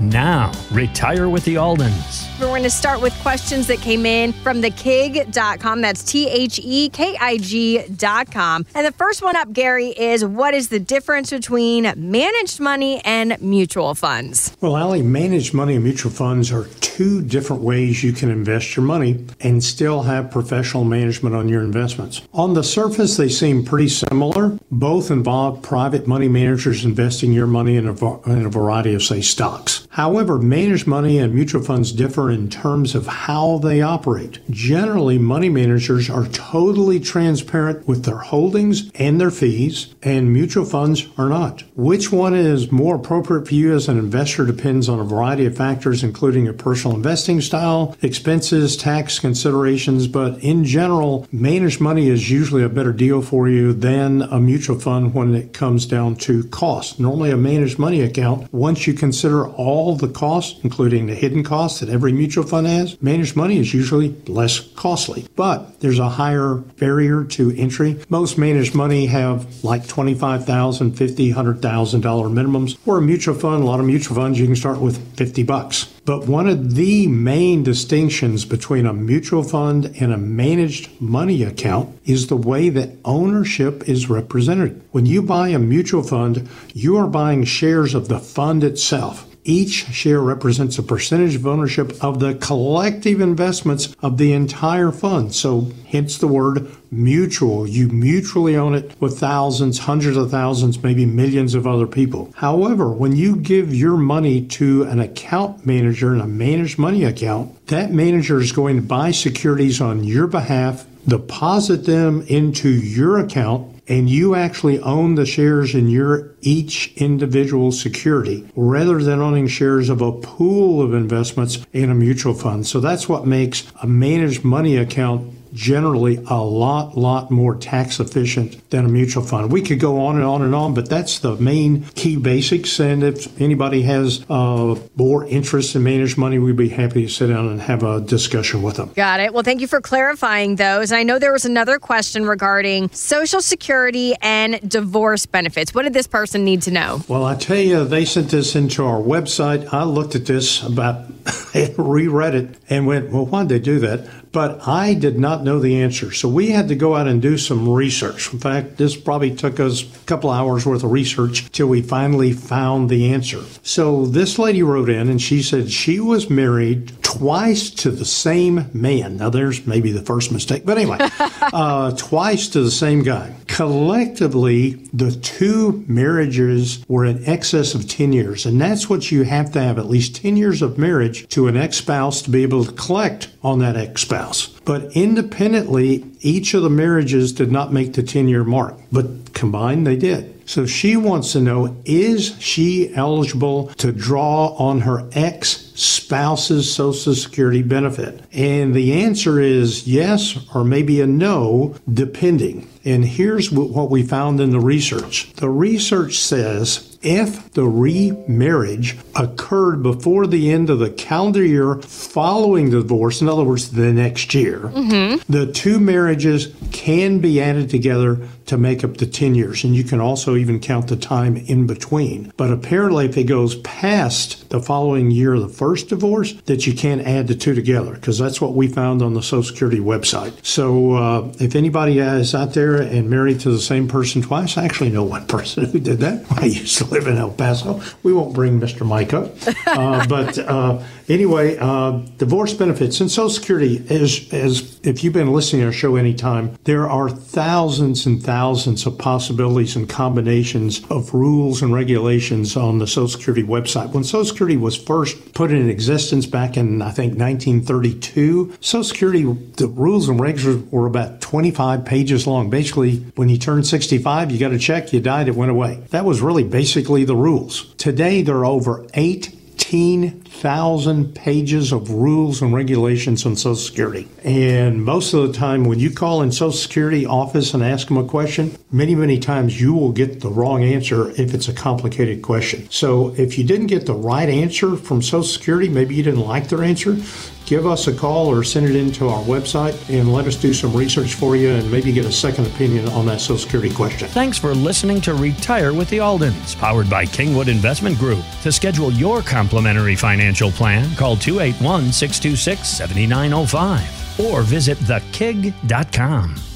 Now, retire with the Aldens. We're going to start with questions that came in from thekig.com. That's T H E K I G.com. And the first one up, Gary, is what is the difference between managed money and mutual funds? Well, Ali, managed money and mutual funds are two different ways you can invest your money and still have professional management on your investments. On the surface, they seem pretty similar. Both involve private money managers investing your money in a, in a variety of, say, stocks. However, managed money and mutual funds differ in terms of how they operate. Generally, money managers are totally transparent with their holdings and their fees, and mutual funds are not. Which one is more appropriate for you as an investor depends on a variety of factors, including your personal investing style, expenses, tax considerations, but in general, managed money is usually a better deal for you than a mutual fund when it comes down to cost. Normally, a managed money account, once you consider all all the costs, including the hidden costs that every mutual fund has, managed money is usually less costly. But there's a higher barrier to entry. Most managed money have like $25,000, $50,000, $100,000 minimums. Or a mutual fund, a lot of mutual funds, you can start with 50 bucks. But one of the main distinctions between a mutual fund and a managed money account is the way that ownership is represented. When you buy a mutual fund, you are buying shares of the fund itself. Each share represents a percentage of ownership of the collective investments of the entire fund. So, hence the word mutual. You mutually own it with thousands, hundreds of thousands, maybe millions of other people. However, when you give your money to an account manager in a managed money account, that manager is going to buy securities on your behalf, deposit them into your account, and you actually own the shares in your each individual security rather than owning shares of a pool of investments in a mutual fund. So that's what makes a managed money account generally a lot, lot more tax efficient than a mutual fund. We could go on and on and on, but that's the main key basics. And if anybody has uh, more interest in managed money, we'd be happy to sit down and have a discussion with them. Got it. Well, thank you for clarifying those. I know there was another question regarding Social Security and divorce benefits. What did this person need to know? Well, I tell you, they sent this into our website. I looked at this about, reread it, and went, well, why'd they do that? But I did not know the answer. So we had to go out and do some research. In fact, this probably took us a couple hours worth of research till we finally found the answer. So this lady wrote in and she said she was married twice to the same man. Now, there's maybe the first mistake, but anyway, uh, twice to the same guy. Collectively, the two marriages were in excess of 10 years. And that's what you have to have at least 10 years of marriage to an ex spouse to be able to collect on that ex spouse. But independently, each of the marriages did not make the 10 year mark, but combined they did. So she wants to know is she eligible to draw on her ex spouse's Social Security benefit? And the answer is yes or maybe a no, depending. And here's what we found in the research the research says if the remarriage occurred before the end of the calendar year following the divorce, in other words, the next year, mm-hmm. the two marriages can be added together to make up the 10 years. And you can also even count the time in between. But apparently, if it goes past the following year of the first divorce, that you can't add the two together because that's what we found on the Social Security website. So uh, if anybody is out there and married to the same person twice, I actually know one person who did that. I used to live in El Paso. We won't bring Mr. Mike up. Uh, but uh, anyway, uh, divorce benefits and Social Security, as, as if you've been listening to our show anytime, there are thousands and thousands of possibilities and combinations of rules and regulations on the Social Security website. When Social Security was first put in existence back in, I think, 1932, Social Security, the rules and regs were about 25 pages long. Basically, when you turned 65, you got a check, you died, it went away. That was really basically the rules. Today, there are over 8 15,000 pages of rules and regulations on Social Security. And most of the time, when you call in Social Security office and ask them a question, many, many times you will get the wrong answer if it's a complicated question. So if you didn't get the right answer from Social Security, maybe you didn't like their answer, give us a call or send it into our website and let us do some research for you and maybe get a second opinion on that Social Security question. Thanks for listening to Retire with the Aldens, powered by Kingwood Investment Group. To schedule your complimentary financial plan, call 281 626 7905 or visit thekig.com.